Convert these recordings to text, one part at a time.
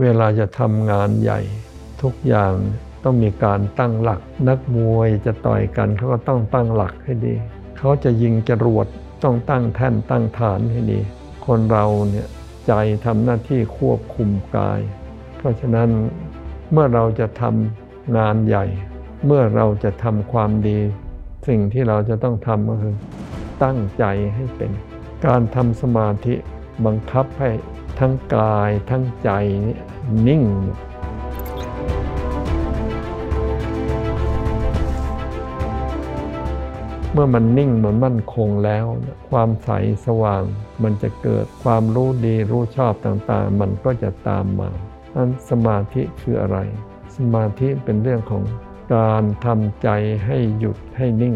เวลาจะทำงานใหญ่ ทุกอย่างต้องมีการตั้งหลัก นักมวยจะต่อยกันเขาก็ต้องตั้งหลักให้ดี เขาจะยิงจรวดต้องตั้งแท่นตั้งฐานให้ดี คนเราเนี่ยใจทำหน้าที่ควบคุมกาย เพราะฉะนั้นเมื่อเราจะทำงานใหญ่ เมื่อเราจะทำความดี สิ่งที่เราจะต้องทำก็คือ ตั้งใจให้เป็น การทำสมาธิบังคับให้ ทั้งกายทั้งใจนี่นิ่ง เมื่อมันนิ่งมันมั่นคงแล้ว ความใสสว่าง มันจะเกิดความรู้ดีรู้ชอบต่างๆ มันก็จะตามมานั้นสมาธิคืออะไร สมาธิเป็นเรื่องของการทำใจให้หยุดให้นิ่ง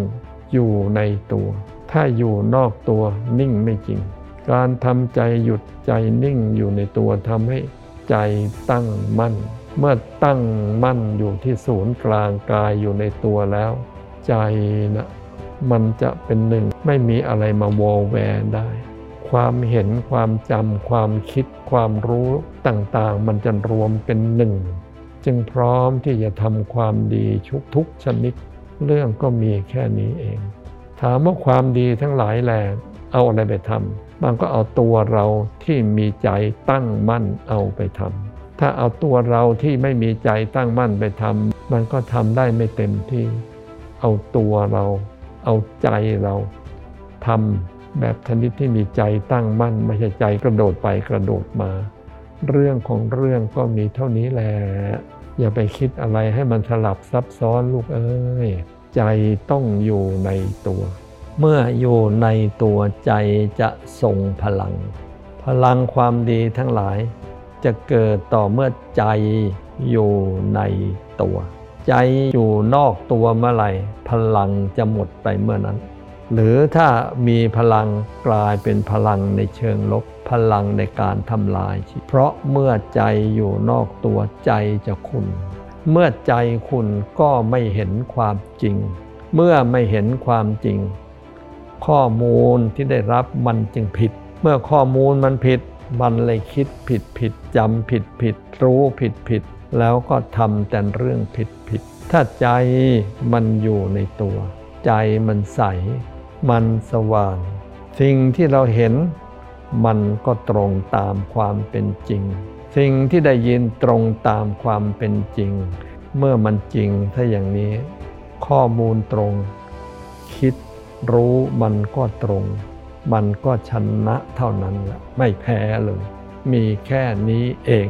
อยู่ในตัว ถ้าอยู่นอกตัวนิ่งไม่จริง การทำใจหยุดใจนิ่งอยู่ในตัวทำให้ใจตั้งมั่น เมื่อตั้งมั่นอยู่ที่ศูนย์กลางกายอยู่ในตัวแล้ว ใจนะมันจะเป็นหนึ่งไม่มีอะไรมาวอแวร์ได้ ความเห็นความจำความคิดความรู้ต่างๆ มันจะรวมเป็นหนึ่ง จึงพร้อมที่จะทำความดีชุกทุกชนิด เรื่องก็มีแค่นี้เอง ถามว่าความดีทั้งหลายแหล่เอาอะไรไปทำ มันก็เอาตัวเราที่มีใจตั้งมั่นเอาไปทำถ้าเอาตัวเราที่ไม่มีใจตั้งมั่นไปทำมันก็ทำได้ไม่เต็มที่ เอาตัวเรา เอาใจเราทำแบบชนิดที่มีใจตั้งมั่น ไม่ใช่ใจกระโดดไปกระโดดมา เรื่องของเรื่องก็มีเท่านี้แหละอย่าไปคิดอะไรให้มันสลับซับซ้อนลูกเอ้ยใจต้องอยู่ในตัว เมื่ออยู่ในตัวใจจะทรงพลัง พลังความดีทั้งหลาย จะเกิดต่อเมื่อใจอยู่ในตัว ใจอยู่นอกตัวเมื่อไหร่พลังจะหมดไปเมื่อนั้น หรือถ้ามีพลังกลายเป็นพลังในเชิงลบ พลังในการทำลายชีวิตเพราะเมื่อใจอยู่นอกตัวใจจะคุณ เมื่อใจคุณก็ไม่เห็นความจริง เมื่อไม่เห็นความจริง ข้อมูลที่ได้รับมันจึงผิด เมื่อข้อมูลมันผิด มันเลยคิดผิดผิดจำผิดผิดรู้ผิดผิด แล้วก็ทำแต่เรื่องผิดผิด ถ้าใจมันอยู่ในตัว ใจมันใส มันสว่าง สิ่งที่เราเห็น มันก็ตรงตามความเป็นจริง สิ่งที่ได้ยินตรงตามความเป็นจริง เมื่อมันจริงถ้าอย่างนี้ ข้อมูลตรง คิด รู้มันก็ตรง มันก็ชนะเท่านั้นแหละไม่แพ้เลย มีแค่นี้เอง